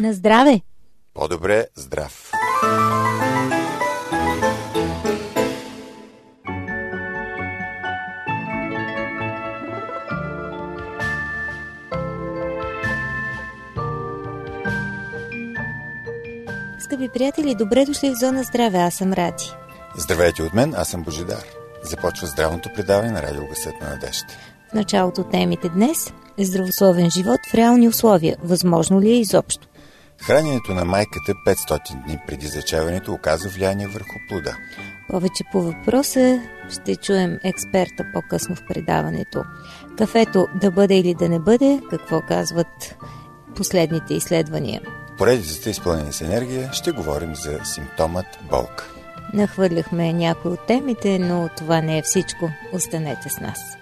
На здраве! По-добре здрав! Скъпи приятели, добре дошли в Зона Здраве, аз съм Ради. Здравейте от мен, аз съм Божидар. Започва здравното предаване на Радио Гъсът на надежда. В началото темите днес е здравословен живот в реални условия. Възможно ли е изобщо? Храненето на майката 500 дни преди зачаването оказва влияние върху плода. Повече по въпроса ще чуем експерта по-късно в предаването. Кафето да бъде или да не бъде, какво казват последните изследвания. Поредицата изпълнени с енергия ще говорим за симптомът болка. Нахвърляхме някои от темите, но това не е всичко. Останете с нас.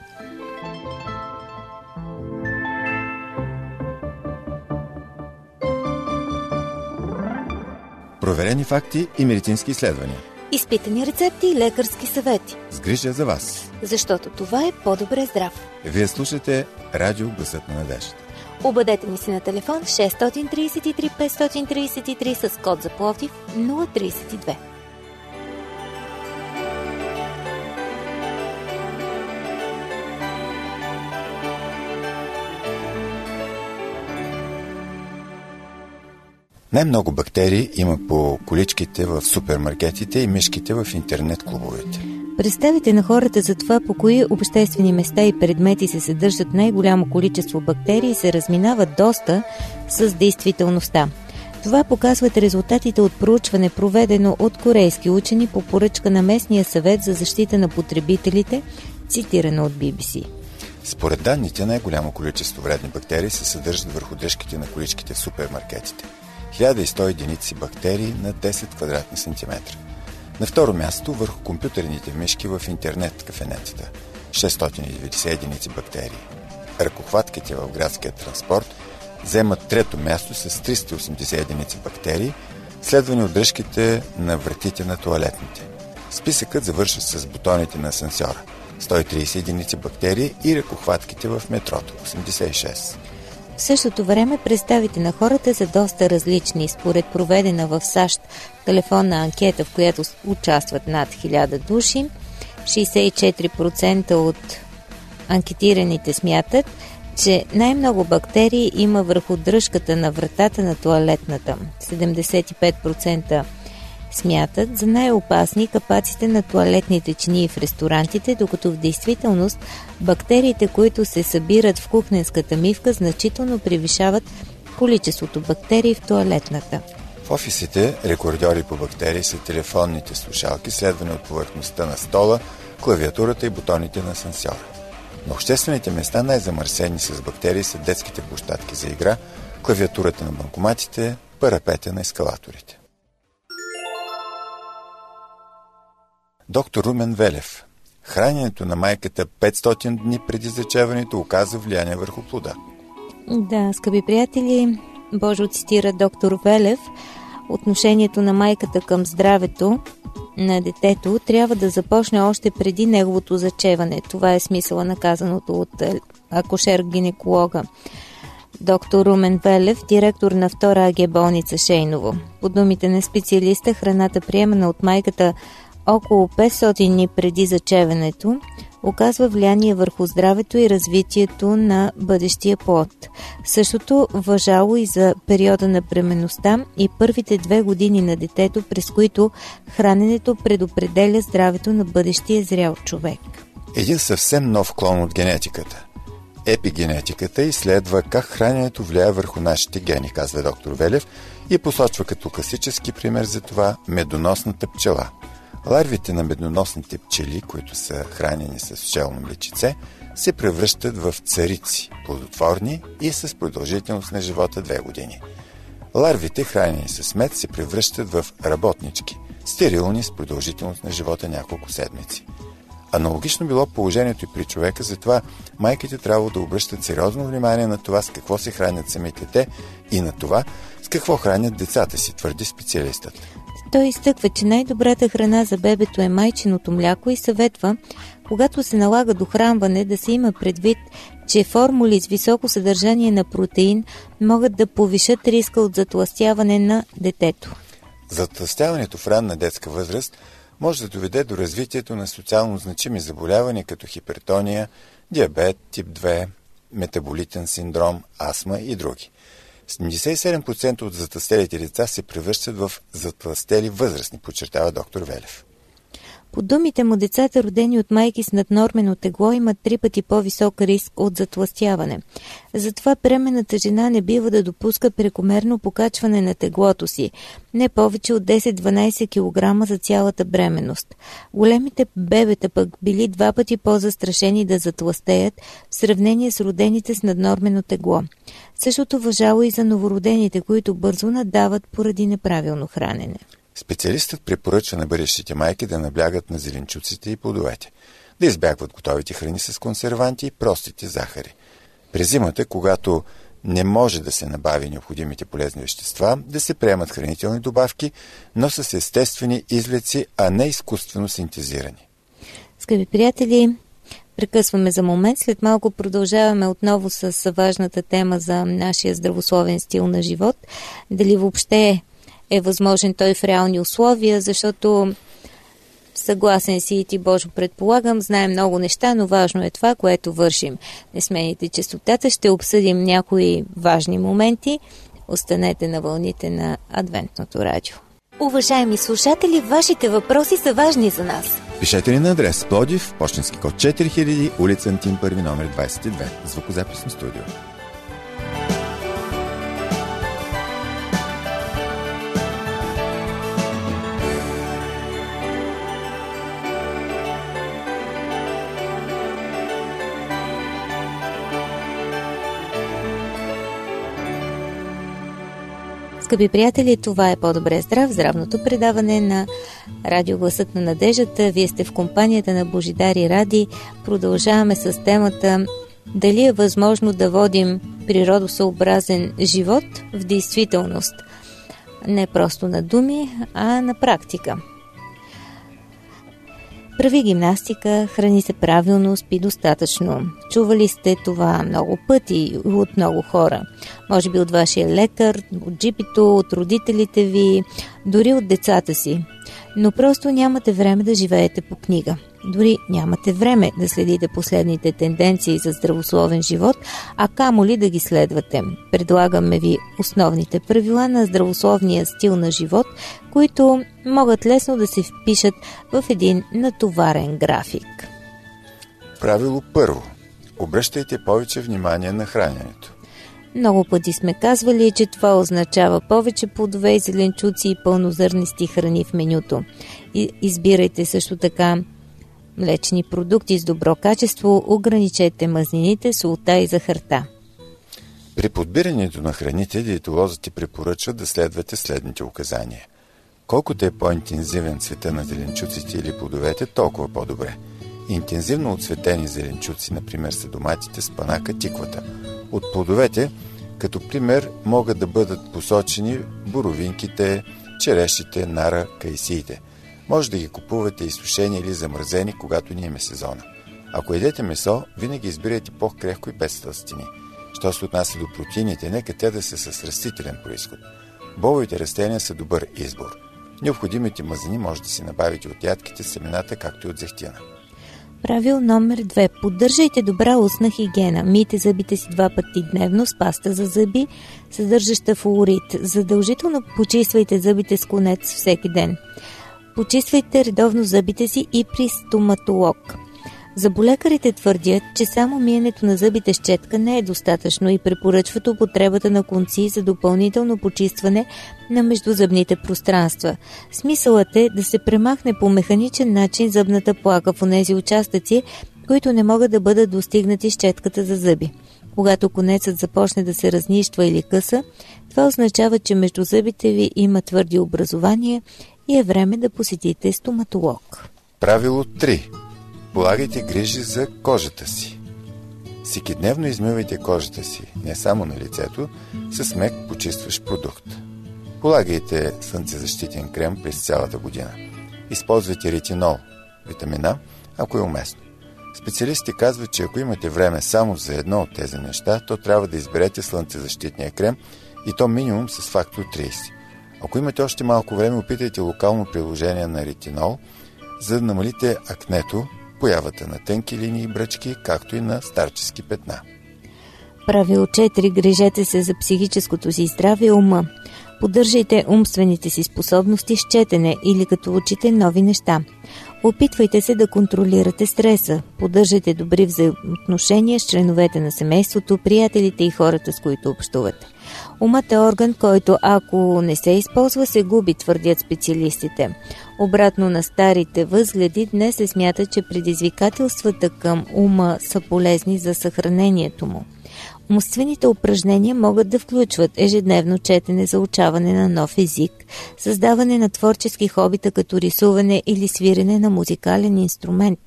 Проверени факти и медицински изследвания. Изпитани рецепти и лекарски съвети. С грижа за вас. Защото това е по-добре здрав. Вие слушате Радио Гласът на надежда. Обадете ни си на телефон 633 533 с код за Пловдив 032. Най-много бактерии има по количките в супермаркетите и мишките в интернет клубовете. Представите на хората за това по кои обществени места и предмети се съдържат най-голямо количество бактерии се разминават доста с действителността. Това показват резултатите от проучване, проведено от корейски учени по поръчка на местния съвет за защита на потребителите, цитирано от BBC. Според данните, най-голямо количество вредни бактерии се съдържат върху дръжките на количките в супермаркетите. 1100 единици бактерии на 10 квадратни сантиметра. На второ място върху компютърните мишки в интернет кафенетата 690 единици бактерии. Ръкохватките в градския транспорт вземат трето място с 380 единици бактерии, следвани от дръжките на вратите на туалетните. Списъкът завършва с бутоните на асансьора 130 единици бактерии и ръкохватките в метрото 86. В същото време представите на хората са доста различни. Според проведена в САЩ телефонна анкета, в която участват над 1000 души, 64% от анкетираните смятат, че най-много бактерии има върху дръжката на вратата на туалетната. 75% смятат за най-опасни капаците на туалетните чинии в ресторантите, докато в действителност бактериите, които се събират в кухненската мивка, значително превишават количеството бактерии в туалетната. В офисите рекордьори по бактерии са телефонните слушалки, следвани от повърхността на стола, клавиатурата и бутоните на сансьора. На обществените места най-замърсени с бактерии са детските площадки за игра, клавиатурата на банкоматите, парапета на ескалаторите. Доктор Румен Велев. Храненето на майката 500 дни преди зачеването оказа влияние върху плода. Да, скъпи приятели, Божо цитира доктор Велев, отношението на майката към здравето на детето трябва да започне още преди неговото зачеване. Това е смисъла на казаното от е, акушер-гинеколога. Доктор Румен Велев, директор на втора АГ болница Шейново. По думите на специалиста, храната приемана от майката около 500 дни преди зачеването, оказва влияние върху здравето и развитието на бъдещия плод. Същото въжало и за периода на бременността и първите две години на детето, през които храненето предопределя здравето на бъдещия зрял човек. Един съвсем нов клон от генетиката. Епигенетиката изследва как храненето влияе върху нашите гени, казва доктор Велев и посочва като класически пример за това медоносната пчела – Ларвите на медоносните пчели, които са хранени с пчелно млечице, се превръщат в царици, плодотворни и с продължителност на живота две години. Ларвите, хранени с мед, се превръщат в работнички, стерилни с продължителност на живота няколко седмици. Аналогично било положението и при човека, затова майките трябва да обръщат сериозно внимание на това с какво се хранят самите те и на това с какво хранят децата си, твърди специалистът. Той изтъква, че най-добрата храна за бебето е майчиното мляко и съветва, Когато се налага дохранване, да се има предвид, че формули с високо съдържание на протеин могат да повишат риска от затластяване на детето. Затластяването в ранна детска възраст може да доведе до развитието на социално значими заболявания като хипертония, диабет, тип 2, метаболитен синдром, астма и други. 77% от затластелите деца се превръщат в затластели възрастни, подчертава доктор Велев. По думите му, децата, родени от майки с наднормено тегло, имат три пъти по-висок риск от затластяване. Затова бременната жена не бива да допуска прекомерно покачване на теглото си, не повече от 10-12 кг за цялата бременност. Големите бебета пък били два пъти по-застрашени да затластеят в сравнение с родените с наднормено тегло. Същото въжало и за новородените, които бързо надават поради неправилно хранене. Специалистът препоръчва на бъдещите майки да наблягат на зеленчуците и плодовете, да избягват готовите храни с консерванти и простите захари. През зимата, когато не може да се набави необходимите полезни вещества, да се приемат хранителни добавки, но с естествени излеци, а не изкуствено синтезирани. Скъпи приятели, прекъсваме за момент. След малко продължаваме отново с важната тема за нашия здравословен стил на живот. Дали въобще е възможен той в реални условия, защото съгласен си и ти, Божо, предполагам, знаем много неща, но важно е това, което вършим. Не смените частотата, ще обсъдим някои важни моменти. Останете на вълните на Адвентното радио. Уважаеми слушатели, вашите въпроси са важни за нас. Пишете ни на адрес Плодив, почтенски код 4000, улица Антим, първи номер 22, звукозаписно студио. Скъпи приятели, това е по-добре здрав, здравното предаване на Радио Гласът на надеждата. Вие сте в компанията на Божидари Ради. Продължаваме с темата дали е възможно да водим природосъобразен живот в действителност. Не просто на думи, а на практика. Прави гимнастика, храни се правилно, спи достатъчно. Чували сте това много пъти от много хора. Може би от вашия лекар, от джипито, от родителите ви, дори от децата си. Но просто нямате време да живеете по книга. Дори нямате време да следите последните тенденции за здравословен живот, а камо ли да ги следвате. Предлагаме ви основните правила на здравословния стил на живот, които могат лесно да се впишат в един натоварен график. Правило първо. Обръщайте повече внимание на храненето. Много пъти сме казвали, че това означава повече плодове и зеленчуци и пълнозърнести храни в менюто. И избирайте също така млечни продукти с добро качество, ограничете мазнините, солта и захарта. При подбирането на храните диетолозът ти препоръчва да следвате следните указания. Колкото е по-интензивен цвета на зеленчуците или плодовете, толкова по-добре. Интензивно отцветени зеленчуци, например са доматите, спанака, тиквата. От плодовете, като пример, могат да бъдат посочени боровинките, черешите, нара, кайсиите – може да ги купувате изсушени или замразени, когато ни е сезона. Ако едете месо, винаги избирайте по-крехко и без тластини. Що се отнася до протеините, нека те да са с растителен происход. Бобовите растения са добър избор. Необходимите мазнини може да си набавите от ядките, семената, както и от зехтина. Правил номер 2. Поддържайте добра устна хигиена. Мийте зъбите си два пъти дневно с паста за зъби, съдържаща флорид. Задължително почиствайте зъбите с конец всеки ден. Почиствайте редовно зъбите си и при стоматолог. Заболекарите твърдят, че само миенето на зъбите с четка не е достатъчно и препоръчват употребата на конци за допълнително почистване на междузъбните пространства. Смисълът е да се премахне по механичен начин зъбната плака в онези участъци, които не могат да бъдат достигнати с четката за зъби. Когато конецът започне да се разнищва или къса, това означава, че между зъбите ви има твърди образования и е време да посетите стоматолог. Правило 3. Полагайте грижи за кожата си. Всекидневно измивайте кожата си, не само на лицето, с мек почистващ продукт. Полагайте слънцезащитен крем през цялата година. Използвайте ретинол, витамина, ако е уместно. Специалисти казват, че ако имате време само за едно от тези неща, то трябва да изберете слънцезащитния крем и то минимум с фактор 30. Ако имате още малко време, опитайте локално приложение на ретинол, за да намалите акнето, появата на тънки линии и бръчки, както и на старчески петна. Правило 4. Грижете се за психическото си здраве и ума. Поддържайте умствените си способности с четене или като учите нови неща. Опитвайте се да контролирате стреса. Поддържайте добри взаимоотношения с членовете на семейството, приятелите и хората, с които общувате. Умът е орган, който ако не се използва, се губи, твърдят специалистите. Обратно на старите възгледи, днес се смята, че предизвикателствата към ума са полезни за съхранението му. Умствените упражнения могат да включват ежедневно четене за учаване на нов език, създаване на творчески хобита като рисуване или свирене на музикален инструмент.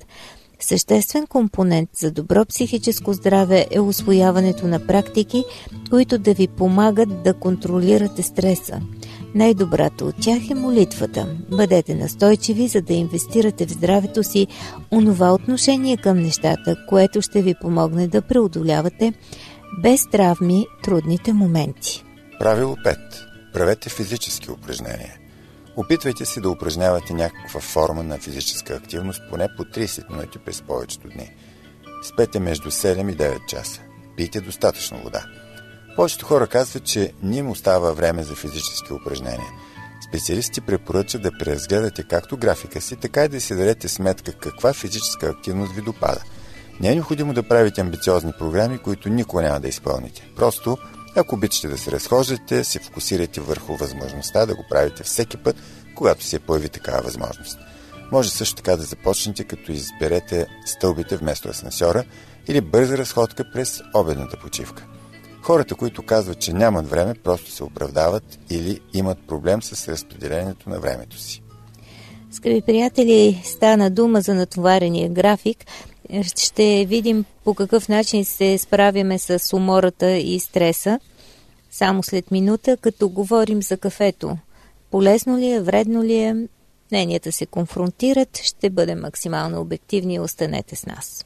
Съществен компонент за добро психическо здраве е освояването на практики, които да ви помагат да контролирате стреса. Най-добрата от тях е молитвата. Бъдете настойчиви, за да инвестирате в здравето си онова отношение към нещата, което ще ви помогне да преодолявате без травми трудните моменти. Правило 5. Правете физически упражнения. Опитвайте се да упражнявате някаква форма на физическа активност поне по 30 минути през повечето дни. Спете между 7 и 9 часа. Пийте достатъчно вода. Повечето хора казват, че не им остава време за физически упражнения. Специалисти препоръчат да преразгледате както графика си, така и да си дадете сметка каква физическа активност ви допада – не е необходимо да правите амбициозни програми, които никога няма да изпълните. Просто, ако обичате да се разхождате, се фокусирайте върху възможността да го правите всеки път, когато се появи такава възможност. Може също така да започнете, като изберете стълбите вместо асансьора или бърза разходка през обедната почивка. Хората, които казват, че нямат време, просто се оправдават или имат проблем с разпределението на времето си. Скъпи приятели, стана дума за натоварения график – ще видим по какъв начин се справяме с умората и стреса. Само след минута, като говорим за кафето. Полезно ли е, вредно ли е? Мненията се конфронтират, ще бъдем максимално обективни и останете с нас.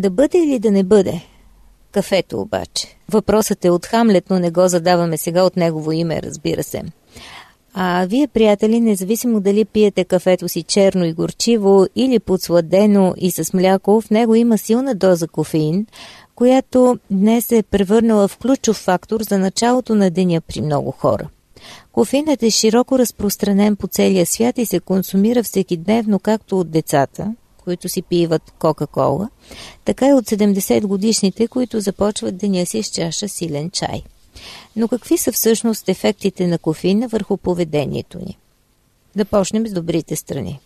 Да бъде или да не бъде? Кафето обаче. Въпросът е от Хамлет, но не го задаваме сега от негово име, разбира се. А вие, приятели, независимо дали пиете кафето си черно и горчиво или подсладено и с мляко, в него има силна доза кофеин, която днес е превърнала в ключов фактор за началото на деня при много хора. Кофеинът е широко разпространен по целия свят и се консумира всеки дневно както от децата, които си пиват Кока-Кола, така и от 70 годишните, които започват деня си с чаша силен чай. Но какви са всъщност ефектите на кофеина върху поведението ни? Да почнем с добрите страни.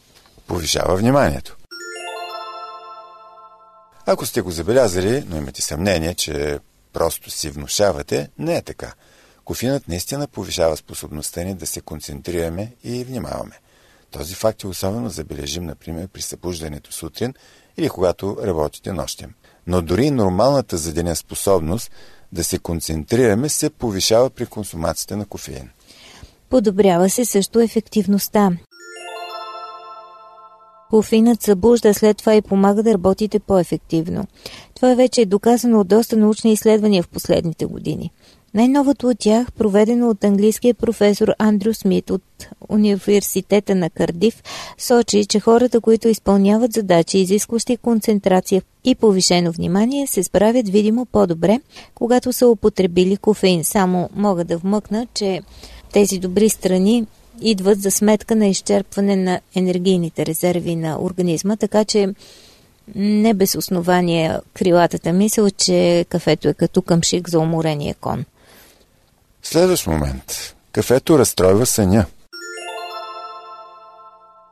Повишава вниманието. Ако сте го забелязали, но имате съмнение, че просто си внушавате, не е така. Кофинът наистина повишава способността ни да се концентрираме и внимаваме. Този факт е особено забележим, например, при събуждането сутрин или когато работите нощем. Но дори нормалната за деня способност да се концентрираме се повишава при консумацията на кофеин. Подобрява се също ефективността. Кофеинът събужда, след това и помага да работите по-ефективно. Това вече е доказано от доста научни изследвания в последните години – най-новото от тях, проведено от английския професор Андрю Смит от Университета на Кардив, сочи, че хората, които изпълняват задачи, изискващи концентрация и повишено внимание, се справят видимо по-добре, когато са употребили кофеин. Само мога да вмъкна, че тези добри страни идват за сметка на изчерпване на енергийните резерви на организма, така че не без основание крилатата мисъл, че кафето е като къмшик за уморения кон. Следващ момент. Кафето разстройва съня.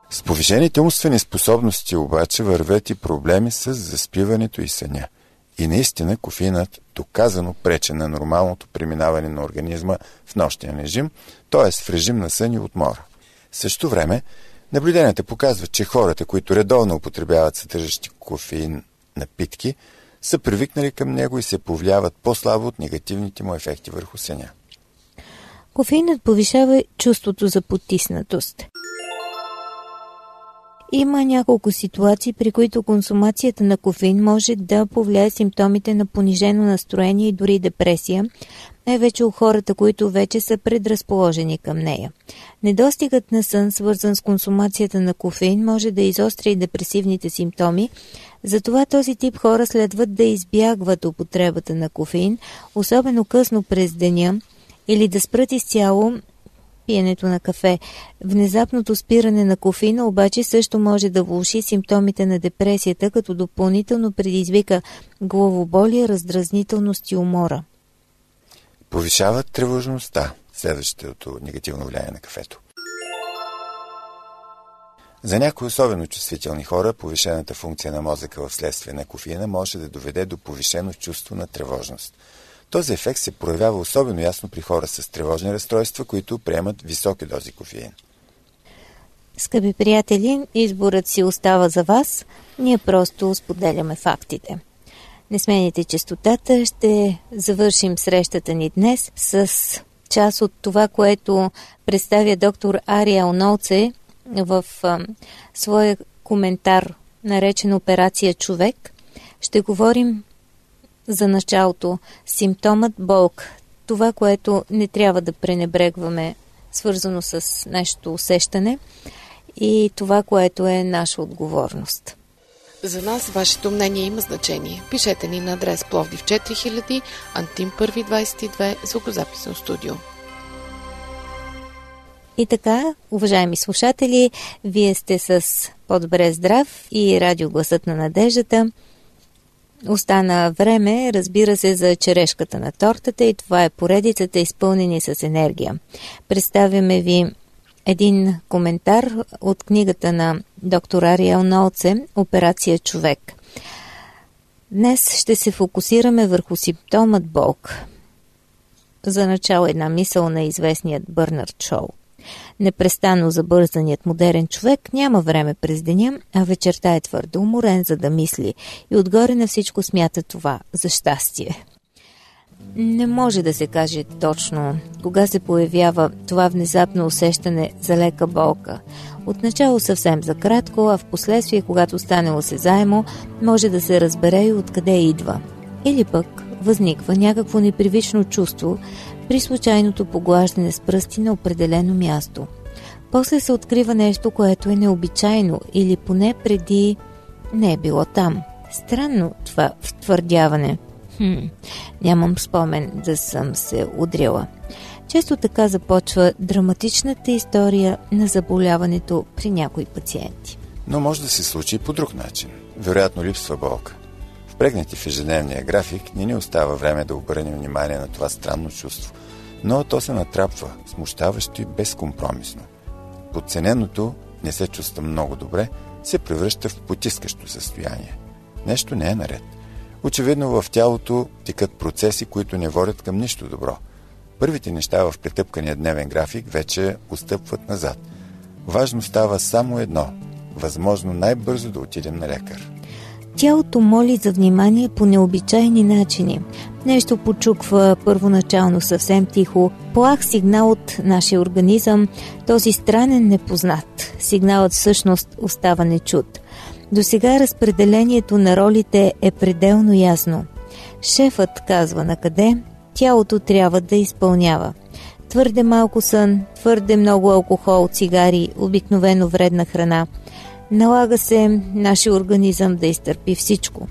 С повишените умствени способности обаче вървят и проблеми с заспиването и съня. И наистина кофеинът доказано прече на нормалното преминаване на организма в нощен режим, т.е. в режим на сън и отмора. В същото време, наблюденията показват, че хората, които редовно употребяват съдържащи кофеин напитки, са привикнали към него и се повлияват по-слабо от негативните му ефекти върху съня. Кофеинът повишава чувството за потиснатост. Има няколко ситуации, при които консумацията на кофеин може да повлияе симптомите на понижено настроение и дори депресия, най-вече у хората, които вече са предразположени към нея. Недостигът на сън, свързан с консумацията на кофеин, може да изостря и депресивните симптоми, затова този тип хора следват да избягват употребата на кофеин, особено късно през деня, или да спрат изцяло пиенето на кафе. Внезапното спиране на кофеина обаче също може да влуши симптомите на депресията, като допълнително предизвика главоболие, раздразнителност и умора. Повишават тревожността, следващото негативно влияние на кафето. За някои особено чувствителни хора, повишената функция на мозъка в следствие на кофеина може да доведе до повишено чувство на тревожност – този ефект се проявява особено ясно при хора с тревожни разстройства, които приемат високи дози кофеин. Скъпи приятели, изборът си остава за вас. Ние просто споделяме фактите. Не смените частотата. Ще завършим срещата ни днес с част от това, което представя доктор Ария Оноуце в а, своя коментар, наречен Операция човек. Ще говорим за началото. Симптомът болк. Това, което не трябва да пренебрегваме, свързано с нашето усещане и това, което е наша отговорност. За нас вашето мнение има значение. Пишете ни на адрес Пловдив 4000, Антим 122, звукозаписно студио. И така, уважаеми слушатели, вие сте с По-добре здрав и радиогласът на надеждата – Остана време, разбира се, за черешката на тортата и това е поредицата изпълнени с енергия. Представяме ви един коментар от книгата на доктор Ариел Нолце «Операция човек». Днес ще се фокусираме върху симптомът болк. За начало една мисъл на известният Бърнард Шоу – Непрестанно забързаният модерен човек няма време през деня, а вечерта е твърдо уморен, за да мисли и отгоре на всичко смята това за щастие. Не може да се каже точно кога се появява това внезапно усещане за лека болка. Отначало съвсем за кратко, а в последствие, когато стане осезаемо, може да се разбере и откъде идва. Или пък възниква някакво непривично чувство, при случайното поглаждане с пръсти на определено място. После се открива нещо, което е необичайно или поне преди не е било там. Странно това втвърдяване. Хм, нямам спомен да съм се удряла. Често така започва драматичната история на заболяването при някои пациенти. Но може да се случи и по друг начин. Вероятно липсва болка. Впрегнати в ежедневния график, ни не остава време да обърнем внимание на това странно чувство. Но то се натрапва, смущаващо и безкомпромисно. Подцененото не се чувства много добре, се превръща в потискащо състояние. Нещо не е наред. Очевидно в тялото тикат процеси, които не водят към нищо добро. Първите неща в претъпкания дневен график вече устъпват назад. Важно става само едно – възможно най-бързо да отидем на лекар. Тялото моли за внимание по необичайни начини. Нещо почуква първоначално съвсем тихо. Плах сигнал от нашия организъм, този странен непознат. Сигналът всъщност остава нечут. До сега разпределението на ролите е пределно ясно. Шефът казва на къде, тялото трябва да изпълнява. Твърде малко сън, твърде много алкохол, цигари, обикновено вредна храна – Налага се нашия организъм да изтърпи всичко.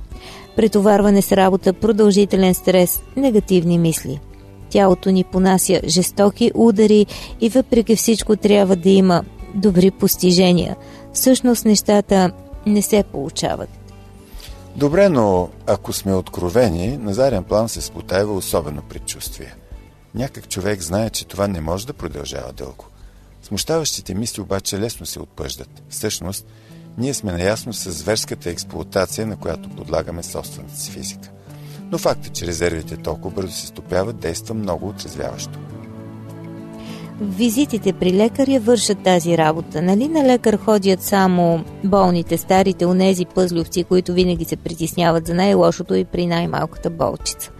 Претоварване с работа, продължителен стрес, негативни мисли. Тялото ни понася жестоки удари и въпреки всичко трябва да има добри постижения. Всъщност нещата не се получават. Добре, но ако сме откровени, на заден план се спотаева особено предчувствие. Някак човек знае, че това не може да продължава дълго. Смущаващите мисли обаче лесно се отпъждат. Всъщност, ние сме наясно с зверската експлуатация, на която подлагаме собствената си физика. Но факта, че резервите толкова бързо се стопяват, действа много отрезвяващо. Визитите при лекаря вършат тази работа. Нали на лекар ходят само болните, старите, онези пъзлювци, които винаги се притесняват за най-лошото и при най-малката болчица.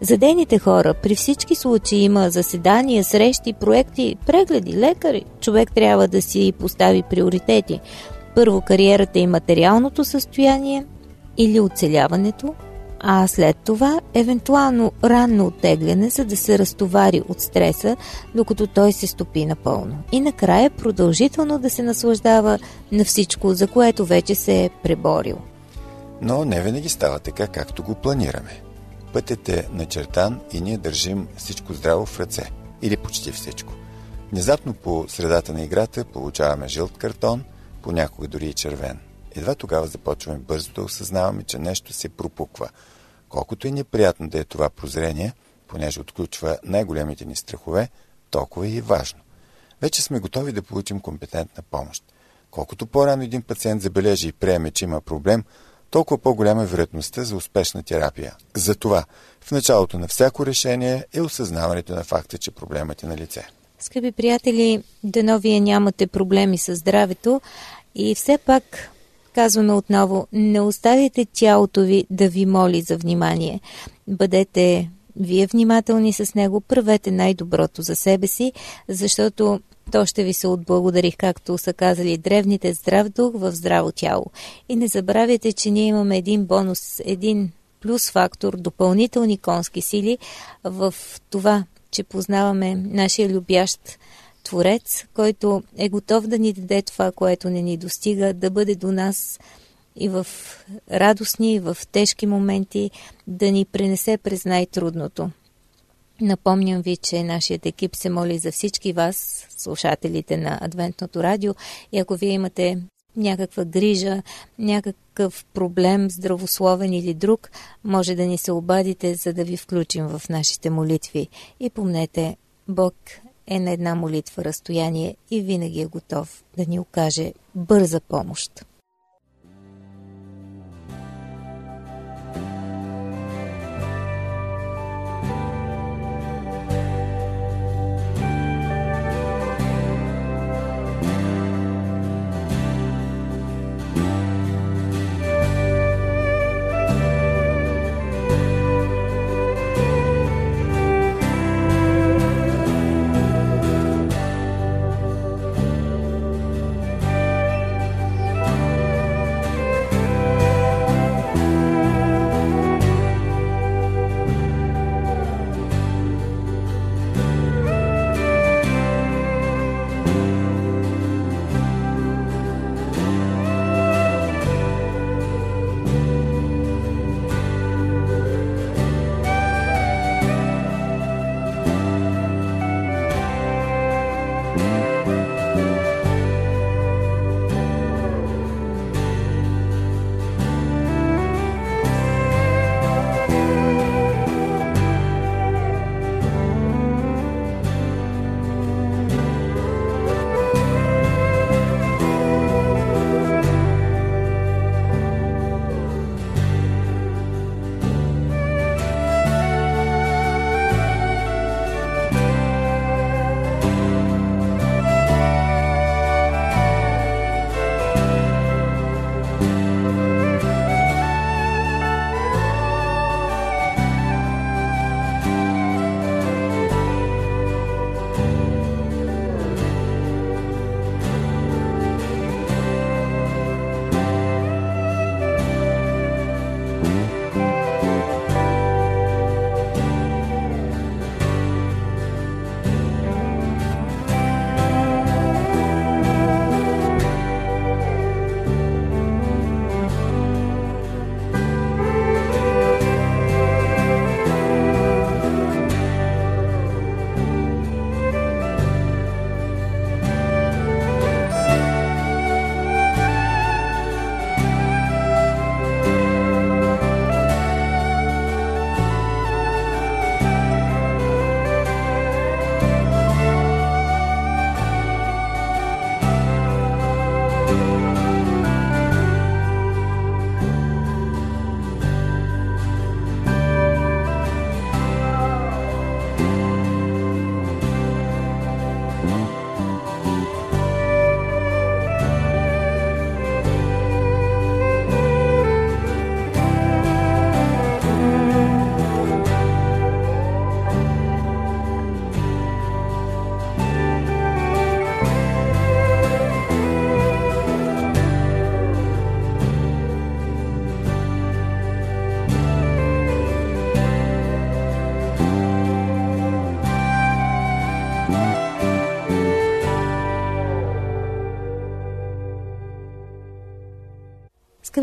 За дейните хора при всички случаи има заседания, срещи, проекти, прегледи, лекари. Човек трябва да си постави приоритети. Първо кариерата и материалното състояние или оцеляването, а след това евентуално ранно оттегляне, за да се разтовари от стреса, докато той се стопи напълно. И накрая продължително да се наслаждава на всичко, за което вече се е преборил. Но не винаги става така, както го планираме. Пътят е начертан и ние държим всичко здраво в ръце. Или почти всичко. Внезапно по средата на играта получаваме жълт картон, понякога дори и червен. Едва тогава започваме бързо да осъзнаваме, че нещо се пропуква. Колкото и неприятно да е това прозрение, понеже отключва най-големите ни страхове, толкова и е важно. Вече сме готови да получим компетентна помощ. Колкото по-рано един пациент забележи и приеме, че има проблем, толкова по-голяма е вероятността за успешна терапия. Затова в началото на всяко решение е осъзнаването на факта, че проблемът е на лице. Скъпи приятели, дано вие нямате проблеми с здравето и все пак казваме отново, не оставяйте тялото ви да ви моли за внимание. Бъдете вие внимателни с него, правете най-доброто за себе си, защото то ще ви се отблагодари, както са казали древните, здрав дух в здраво тяло. И не забравяйте, че ние имаме един бонус, един плюс фактор, допълнителни конски сили в това, че познаваме нашия любящ Творец, който е готов да ни даде това, което не ни достига, да бъде до нас и в радостни, и в тежки моменти, да ни пренесе през най-трудното. Напомням ви, че нашият екип се моли за всички вас, слушателите на Адвентното радио и ако вие имате някаква грижа, някакъв проблем, здравословен или друг, може да ни се обадите, за да ви включим в нашите молитви. И помнете, Бог е на една молитва разстояние и винаги е готов да ни окаже бърза помощ.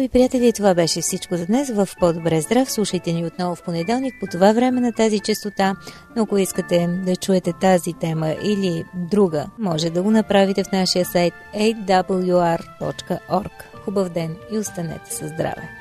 Скъпи приятели, това беше всичко за днес. В По-добре здрав слушайте ни отново в понеделник по това време на тази частота. Но ако искате да чуете тази тема или друга, може да го направите в нашия сайт awr.org. Хубав ден и останете със здраве!